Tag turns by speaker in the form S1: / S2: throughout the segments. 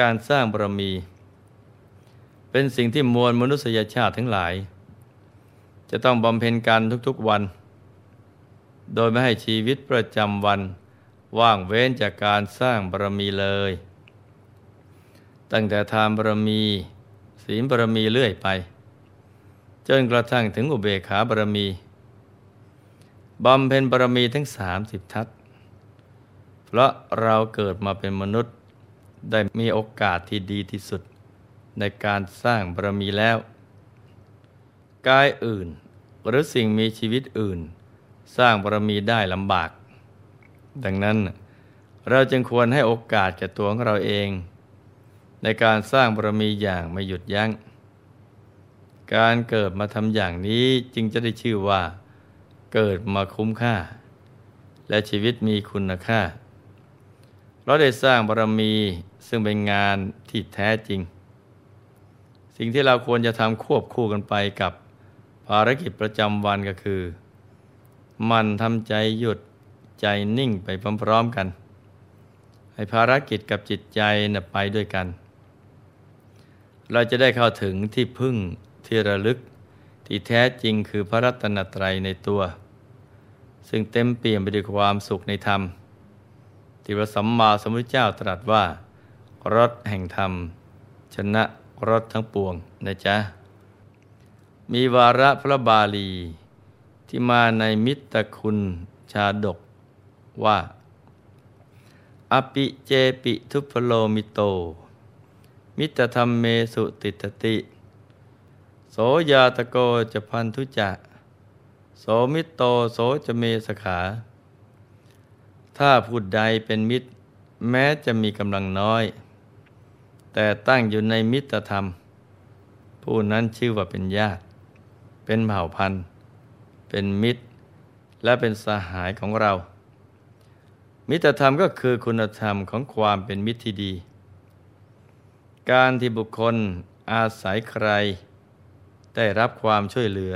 S1: การสร้างบารมี เป็นสิ่งที่มวลมนุษยชาติทั้งหลาย จะต้องบำเพ็ญกันทุกๆวัน โดยไม่ให้ชีวิตประจำวัน ว่างเว้นจากการสร้างบารมีเลย ตั้งแต่ทานบารมี ศีลบารมีเรื่อยไป จนกระทั่งถึงอุเบกขาบารมีบำเพ็ญบารมีทั้งสามสิบทัศเพราะเราเกิดมาเป็นมนุษย์ ได้มีโอกาสที่ดีที่สุด ในการสร้างบารมีแล้ว กายอื่นหรือสิ่งมีชีวิตอื่น สร้างบารมีได้ลำบาก ดังนั้นเราจึงควรให้โอกาสแก่ตัวของเราเอง ในการสร้างบารมีอย่างไม่หยุดยัง้ง การเกิดมาทำอย่างนี้จึงจะได้ชื่อว่า เกิดมาคุ้มค่า และชีวิตมีคุณค่า เราได้สร้างบารมีซึ่งเป็นงานที่แท้จริง สิ่งที่เราควรจะทำควบคู่กันไปกับภารกิจประจำวันก็คือ มันทำใจหยุดใจนิ่งไปพร้อมๆกัน ให้ภารกิจกับจิตใจนะไปด้วยกัน เราจะได้เข้าถึงที่พึ่งที่ระลึกที่แท้จริงคือพระรัตนตรัยในตัว ซึ่งเต็มเปี่ยมไปด้วยความสุขในธรรม ที่พระสัมมาสัมพุทธเจ้าตรัสว่ารถแห่งธรรม ชนะรถทั้งปวงนะจ๊ะ มีวาระพระบาลี ที่มาในมิตรคุณชาดกว่า อปิเจปิทุพโลมิโต มิตรธรรมเมสุติตติ โสยาตโกจะพันธุจะ โสมิตโตโสจะเมสขา ถ้าผู้ใดเป็นมิตร แม้จะมีกำลังน้อย แต่ตั้งอยู่ในมิตรธรรม ผู้นั้นชื่อว่าเป็นญาติ เป็นเผ่าพันธุ์ เป็นมิตร และเป็นสหายของเรา มิตรธรรมก็คือคุณธรรมของความเป็นมิตรที่ดี การที่บุคคลอาศัยใคร ได้รับความช่วยเหลือ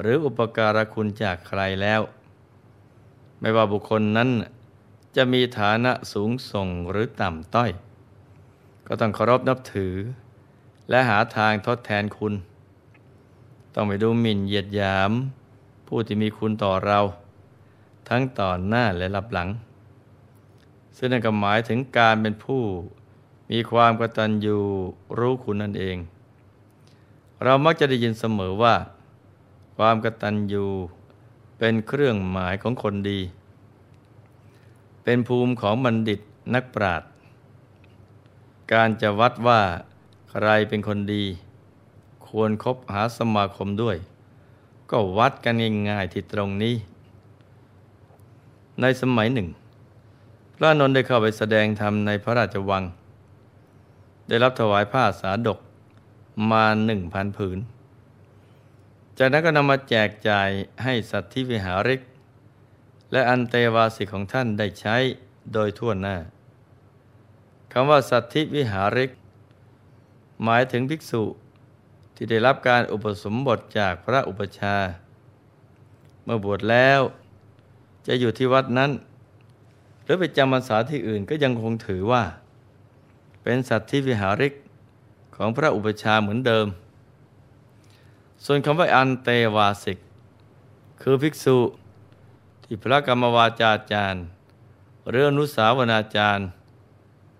S1: หรืออุปการะคุณจากใครแล้ว ไม่ว่าบุคคลนั้นจะมีฐานะสูงส่งหรือต่ำต้อย ก็ต้องเคารพนับถือ และหาทางทดแทนคุณ ต้องไปดูหมิ่นเหยียดหยาม ผู้ที่มีคุณต่อเรา ทั้งต่อหน้าและรับหลัง ซึ่งนั่นก็หมายถึงการเป็นผู้มีความกตัญญูรู้คุณนั่นเอง เรามักจะได้ยินเสมอว่า ความกตัญญู เป็นเครื่องหมายของคนดี เป็นภูมิของบัณฑิตนักปราชญ์การจะวัดว่าใครเป็นคนดี ควรครบหาสมาคมด้วย ก็วัดกันง่ายๆที่ตรงนี้ ในสมัยหนึ่ง พระนนท์ได้เข้าไปแสดงธรรมในพระราชวัง ได้รับถวายผ้าสาดกมาหนึ่งพันผืน จากนั้นก็นำมาแจกจ่ายให้สัตว์ที่วิหาริก และอันเตวาสิกของท่านได้ใช้โดยทั่วหน้าคำว่าสัตว์ที่วิหาริก หมายถึงภิกษุที่ได้รับการอุปสมบทจากพระอุปชา เมื่อบวชแล้ว จะอยู่ที่วัดนั้น หรือไปจำพรรษาที่อื่นก็ยังคงถือว่า เป็นสัตว์ที่วิหาริกของพระอุปชาเหมือนเดิม ส่วนคำว่าอันเตวาสิก คือภิกษุ ที่พระกรรมวาจาจารย์เรื่องนุสาวนาจารย์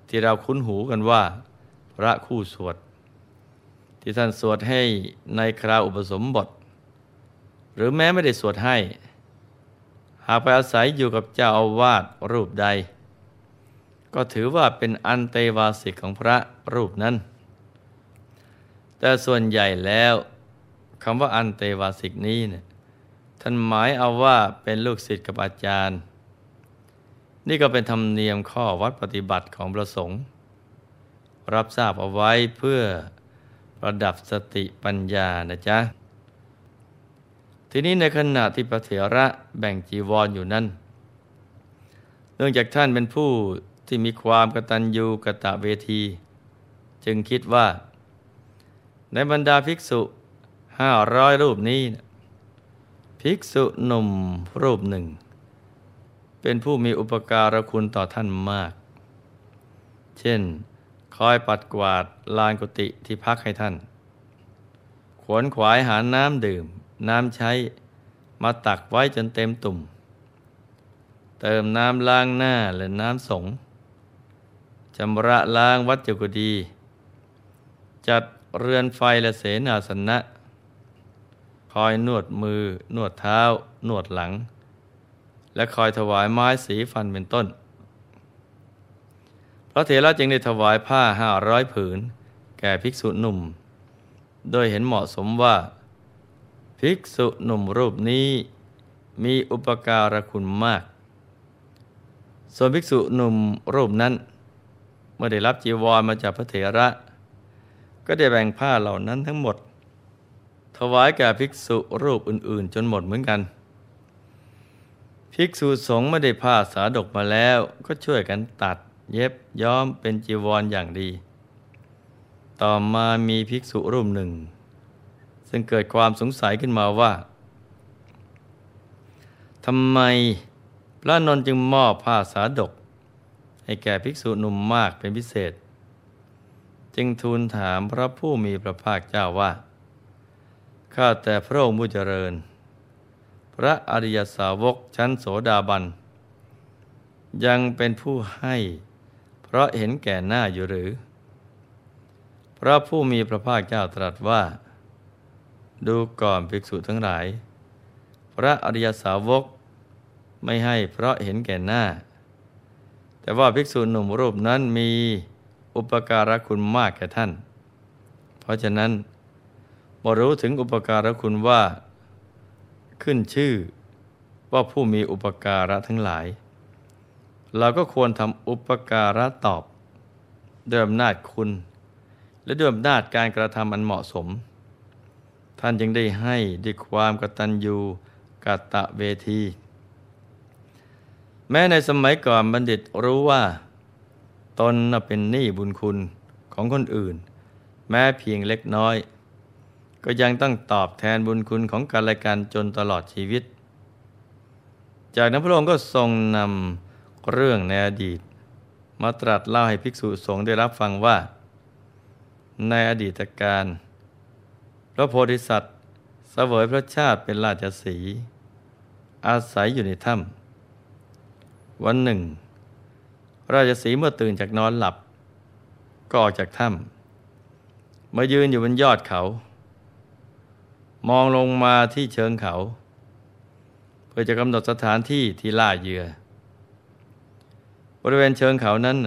S1: ที่เราคุ้นหูกันว่า พระคู่สวด ที่ท่านสวดให้ในคราวอุปสมบท หรือแม้ไม่ได้สวดให้ หากไปอาศัยอยู่กับเจ้าอาวาสรูปใด ก็ถือว่าเป็นอันเตวาสิกของพระรูปนั้น แต่ส่วนใหญ่แล้ว คำว่าอันเตวาสิกนี้เนี่ยท่านหมายเอาว่าเป็นลูกศิษย์กับอาจารย์ นี่ก็เป็นธรรมเนียมข้อวัดปฏิบัติของพระสงฆ์รับทราบเอาไว้เพื่อประดับสติปัญญานะจ๊ะ ทีนี้ในขณะที่พระเถระแบ่งจีวรออยู่นั้น เนื่องจากท่านเป็นผู้ที่มีความกตัญญูกะตะเวที จึงคิดว่า ในบรรดาภิกษุ ห้าร้อยรูปนี้ภิกษุหนุ่มรูปหนึ่ง เป็นผู้มีอุปการะคุณต่อท่านมาก เช่น คอยปัดกวาดลานกุฏิที่พักให้ท่าน ขวนขวายหาน้ำดื่ม น้ำใช้มาตักไว้จนเต็มตุ่ม เติมน้ำล้างหน้าและน้ำสงชำระล้างวัดเจุดี จัดเรือนไฟและเสนาสนะ คอยนวดมือ นวดเท้า นวดหลัง และคอยถวายไม้สีฟันเป็นต้น พระเถระจึงได้ถวายผ้าห้าร้อยผืน แก่ภิกษุหนุ่ม โดยเห็นเหมาะสมว่า ภิกษุหนุ่มรูปนี้มีอุปการะคุณมาก ส่วนภิกษุหนุ่มรูปนั้น เมื่อได้รับจีวรมาจากพระเถระ ก็ได้แบ่งผ้าเหล่านั้นทั้งหมด ถวายแก่ภิกษุรูปอื่น ๆ จนหมดเหมือนกัน ภิกษุสงฆ์ไม่ได้ผ้าสาดกมาแล้วก็ช่วยกันตัด เย็บย้อมเป็นจีวรออย่างดี ต่อมามีภิกษุรูปหนึ่ง ซึ่งเกิดความสงสัยขึ้นมาว่าทำไมพระนนจึงมอบผ้าสาดก ให้แก่ภิกษุหนุ่มมากเป็นพิเศษ จึงทูลถามพระผู้มีพระภาคเจ้าว่า ข้าแต่พระองค์ผู้เจริญ พระอริยสาวกชั้นโสดาบัน ยังเป็นผู้ให้ เพราะเห็นแก่หน้าอยู่หรือ พระผู้มีพระภาคเจ้าตรัสว่า ดูก่อนภิกษุทั้งหลาย พระอริยสาวกไม่ให้เพราะเห็นแก่หน้า แต่ว่าภิกษุหนุ่มรูปนั้นมีอุปการะคุณมากแก่ท่าน เพราะฉะนั้น บรู้ถึงอุปการะคุณว่า ขึ้นชื่อว่าผู้มีอุปการะทั้งหลาย เราก็ควรทำอุปการะตอบด้วยอำนาจคุณ และด้วยอำนาจการกระทำอันเหมาะสม ท่านจึงได้ให้ด้วยความกตัญญูกตตะเวที แม้ในสมัยก่อนบัณฑิตรู้ว่า ตนเป็นหนี้บุญคุณของคนอื่น แม้เพียงเล็กน้อย ก็ยังต้องตอบแทนบุญคุณของกันและกันจนตลอดชีวิต จากนั้นพระองค์ก็ทรงนำเรื่องในอดีต มาตรัสเล่าให้ภิกษุสงฆ์ได้รับฟังว่า ในอดีตการ พระโพธิสัตว์เสวยพระชาติเป็นราชสี อาศัยอยู่ในถ้ำวันหนึ่ง ราชสีเมื่อตื่นจากนอนหลับ ก็ออกจากถ้ำมายืนอยู่บนยอดเขา มองลงมาที่เชิงเขา เพื่อจะกำหนดสถานที่ที่ล่าเหยื่อ บริเวณเชิงเขานั้น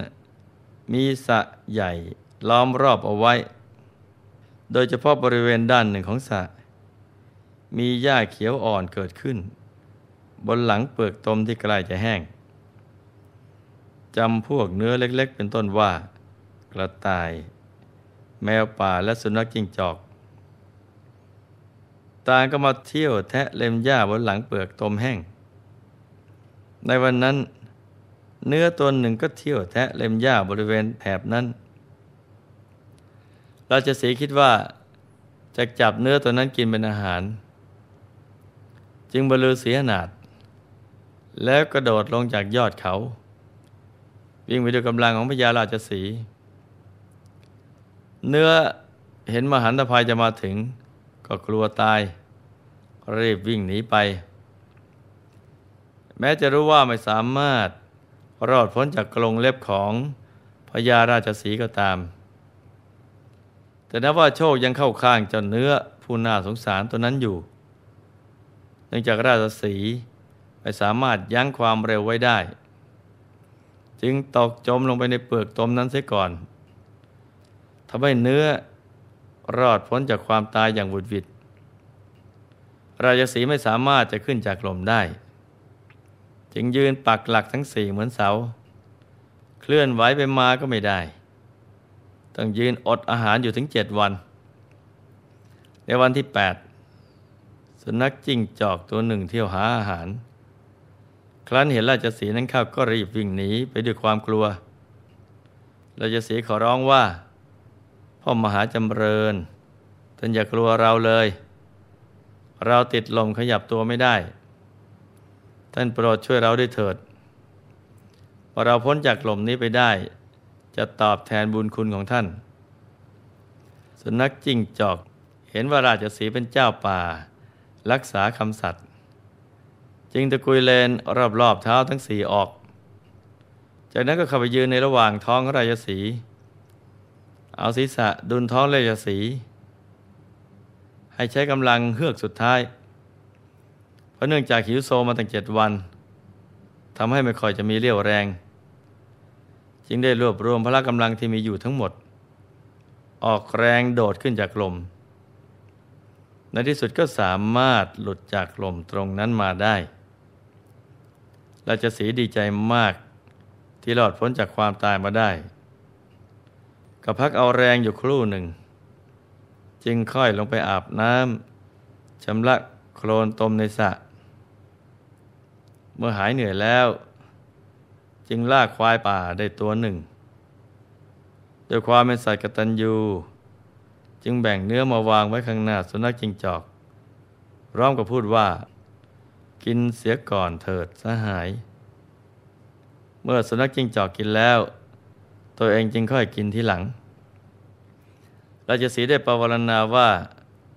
S1: มีสะใหญ่ล้อมรอบเอาไว้ โดยเฉพาะบริเวณด้านหนึ่งของสะ มีหญ้าเขียวอ่อนเกิดขึ้น บนหลังเปลือกตมที่ใกล้จะแห้งจำพวกเนื้อเล็ก ๆ เป็นต้นว่า กระต่าย แมวป่าและสุนัขจิ้งจอก ต่างก็มาเที่ยวแทะเล็มหญ้าบนหลังเปลือกตมแห้ง ในวันนั้น เนื้อตัวหนึ่งก็เที่ยวแทะเล็มหญ้าบริเวณแถบนั้น ราจะสีคิดว่าจะจับเนื้อตัวนั้นกินเป็นอาหาร จึงบรรลือเสียหนาด แล้วกระโดดลงจากยอดเขา วิ่งไปด้วยกำลังของพญาราชสี เนื้อเห็นมหันตภัยจะมาถึง ก็กลัวตาย รีบวิ่งหนีไป แม้จะรู้ว่าไม่สามารถรอดพ้นจากกรงเล็บของพญาราชสีก็ตาม แต่นับว่าโชคยังเข้าข้างเจ้าเนื้อผู้น่าสงสารตัวนั้นอยู่ เนื่องจากราชสีไม่สามารถยั้งความเร็วไว้ได้ จึงตกจมลงไปในเปลือกตมนั้นเสียก่อนทำให้เนื้อ รอดพ้นจากความตายอย่างบุดวิดราชสีไม่สามารถจะขึ้นจากลมได้ จึงยืนปักหลักทั้งสี่เหมือนเสา เคลื่อนไหวไปมาก็ไม่ได้ ต้องยืนอดอาหารอยู่ถึงเจ็ดวัน ในวันที่แปดสุนัขจิ้งจอกตัวหนึ่งเที่ยวหาอาหาร ครั้นเห็นราชสีนั้นเข้าก็รีบวิ่งหนีไปด้วยความกลัว ราชสีขอร้องว่า พ่อมหาจำเริญท่านอย่ากลัวเราเลย เราติดลมขยับตัวไม่ได้ ท่านโปรดช่วยเราด้วยเถิดพอเราพ้นจากลมนี้ไปได้ จะตอบแทนบุญคุณของท่าน สุนัขจิ้งจอก เห็นว่าราชสีเป็นเจ้าป่า รักษาคำสัตย์จึงตะกุยเลนรอบๆเท้าทั้งสี่ออก จากนั้นก็เข้าไปยืนในระหว่างท้องราชสี เอาศีรษะดุลท้องราชสี ให้ใช้กำลังเฮือกสุดท้าย เพราะเนื่องจากหิวโซมาตั้งเจ็ดวันทำให้ไม่ค่อยจะมีเรี่ยวแรง จึงได้รวบรวมพละกำลังที่มีอยู่ทั้งหมด ออกแรงโดดขึ้นจากลม ในที่สุดก็สามารถหลุดจากลมตรงนั้นมาได้ราชสีดีใจมากที่รอดพ้นจากความตายมาได้ ก็พักเอาแรงอยู่ครู่หนึ่ง จึงค่อยลงไปอาบน้ำชำระโคลนตมในสระเมื่อหายเหนื่อยแล้ว จึงลากควายป่าได้ตัวหนึ่งด้วยความเป็นสัตว์กตัญญู จึงแบ่งเนื้อมาวางไว้ข้างหน้าสุนัขจิงจอกร้อมกับพูดว่า กินเสียก่อนเถิดสหาย เมื่อสุนัขจิงจอกกินแล้ว ตัวเองจึงค่อยกินทีหลัง เราชสีได้ประวรณาว่า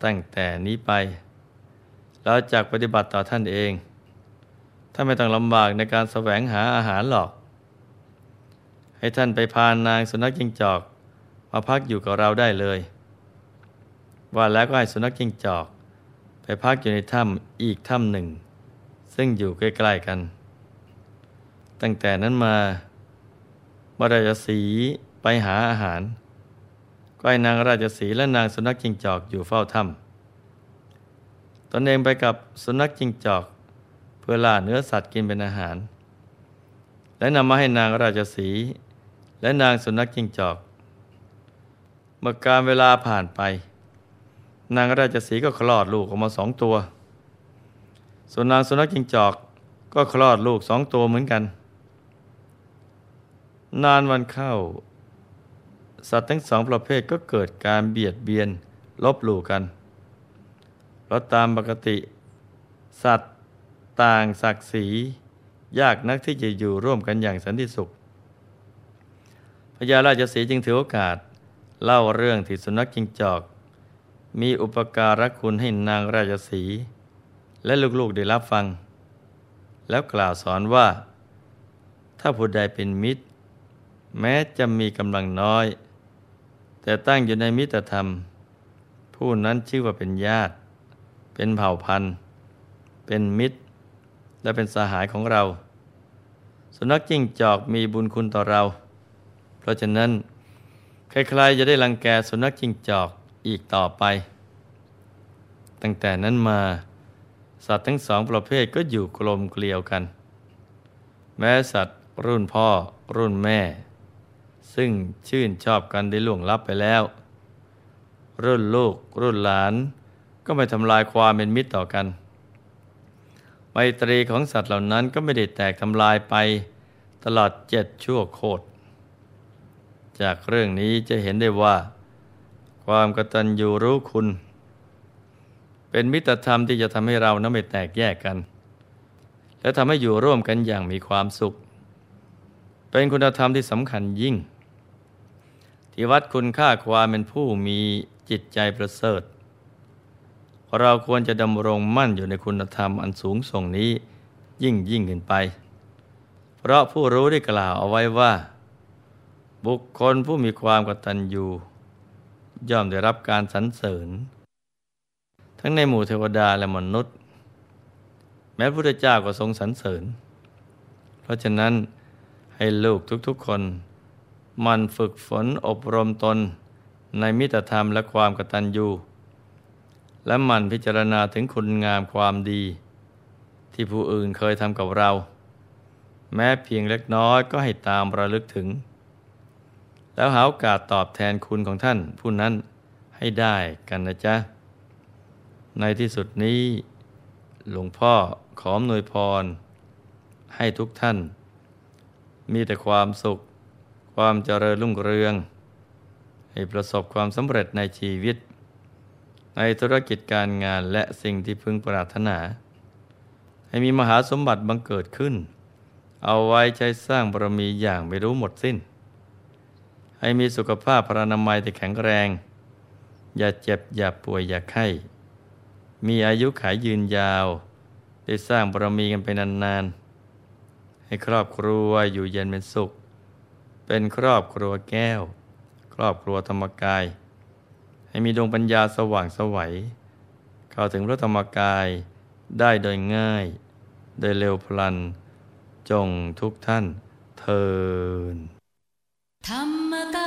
S1: ตั้งแต่นี้ไป เราจะปฏิบัติต่อท่านเอง ถ้าไม่ต้องลำบากในการแสวงหาอาหารหรอก ให้ท่านไปพานางสุนัขจิงจอก มาพักอยู่กับเราได้เลย ว่าแล้วก็ให้สุนัขจิงจอก ไปพักอยู่ในถ้ำอีกถ้ำหนึ่ง ซึ่งอยู่ใกล้ๆกัน ตั้งแต่นั้นมา บราชสีไปหาอาหาร ก็ให้นางราชสีและนางสุนัขจิงจอกอยู่เฝ้าถ้ำตนเองไปกับสุนัขจิงจอก เพื่อล่าเนื้อสัตว์กินเป็นอาหาร และนำมาให้นางราชสีและนางสุนัขจิงจอก เมื่อการเวลาผ่านไป นางราชสีก็คลอดลูกออกมาสองตัว ส่วนนางสุนัขจิงจอกก็คลอดลูกสองตัวเหมือนกัน นานวันเข้า สัตว์ทั้งสองประเภทก็เกิดการเบียดเบียนลบหลู่กัน เพราะตามปกติ สัตว์ต่างศักดิ์ศรียากนักที่จะอยู่ร่วมกันอย่างสันติสุข พญาราชสีจึงถือโอกาส เล่าเรื่องที่สุนัขจิงจอก มีอุปการะคุณให้นางราชสี และลูกๆได้รับฟัง แล้วกล่าวสอนว่า ถ้าผู้ใดเป็นมิตร แม้จะมีกำลังน้อย แต่ตั้งอยู่ในมิตรธรรม ผู้นั้นชื่อว่าเป็นญาติ เป็นเผ่าพันธุ์ เป็นมิตร และเป็นสหายของเรา สุนัขจิ้งจอกมีบุญคุณต่อเรา เพราะฉะนั้น ใครๆจะได้รังแกสุนัขจิ้งจอกอีกต่อไป ตั้งแต่นั้นมา สัตว์ทั้งสองประเภทก็อยู่กลมเกลียวกัน แม้สัตว์รุ่นพ่อรุ่นแม่ ซึ่งชื่นชอบกันได้ล่วงลับไปแล้ว รุ่นลูกรุ่นหลาน ก็ไม่ทำลายความเป็นมิตรต่อกันไมตรีของสัตว์เหล่านั้นก็ไม่ได้แตกทำลายไปตลอดเจ็ดชั่วโคตร จากเรื่องนี้จะเห็นได้ว่า ความกตัญญูรู้คุณ เป็นมิตรธรรมที่จะทำให้เรานั้นไม่แตกแยกกัน และทำให้อยู่ร่วมกันอย่างมีความสุข เป็นคุณธรรมที่สำคัญยิ่ง ที่วัดคุณค่าความเป็นผู้มีจิตใจประเสริฐ เราควรจะดำรงมั่นอยู่ในคุณธรรมอันสูงส่งนี้ยิ่งยิ่งขึ้นไป เพราะผู้รู้ได้กล่าวเอาไว้ว่า บุคคลผู้มีความกตัญญูย่อมได้รับการสรรเสริญ ทั้งในหมู่เทวดาและมนุษย์ แม้พระพุทธเจ้าก็ทรงสรรเสริญ เพราะฉะนั้นให้ลูกทุกๆคน มันฝึกฝนอบรมตนในมิตรธรรมและความกตัญญู และมันพิจารณาถึงคุณงามความดี ที่ผู้อื่นเคยทำกับเรา แม้เพียงเล็กน้อยก็ให้ตามระลึกถึง แล้วหาโอกาสตอบแทนคุณของท่านผู้นั้นให้ได้กันนะจ๊ะ ในที่สุดนี้ หลวงพ่อขอมนวยพร ให้ทุกท่าน มีแต่ความสุข ความเจริญรุ่งเรือง ให้ประสบความสำเร็จในชีวิต ในธุรกิจการงานและสิ่งที่พึงปรารถนา ให้มีมหาสมบัติบังเกิดขึ้น เอาไว้ใช้สร้างบารมีอย่างไม่รู้หมดสิ้น ให้มีสุขภาพพรานามัยที่แข็งแรง อย่าเจ็บอย่าป่วยอย่าไข้ มีอายุขายยืนยาว ได้สร้างบารมีกันไปนานๆให้ครอบครัวอยู่เย็นเป็นสุข เป็นครอบครัวแก้ว ครอบครัวธรรมกาย ให้มีดวงปัญญาสว่างสวัยเข้าถึงพระธรรมกายได้โดยง่าย โดยเร็วพลัน จงทุกท่านเทิน
S2: ธรรมกา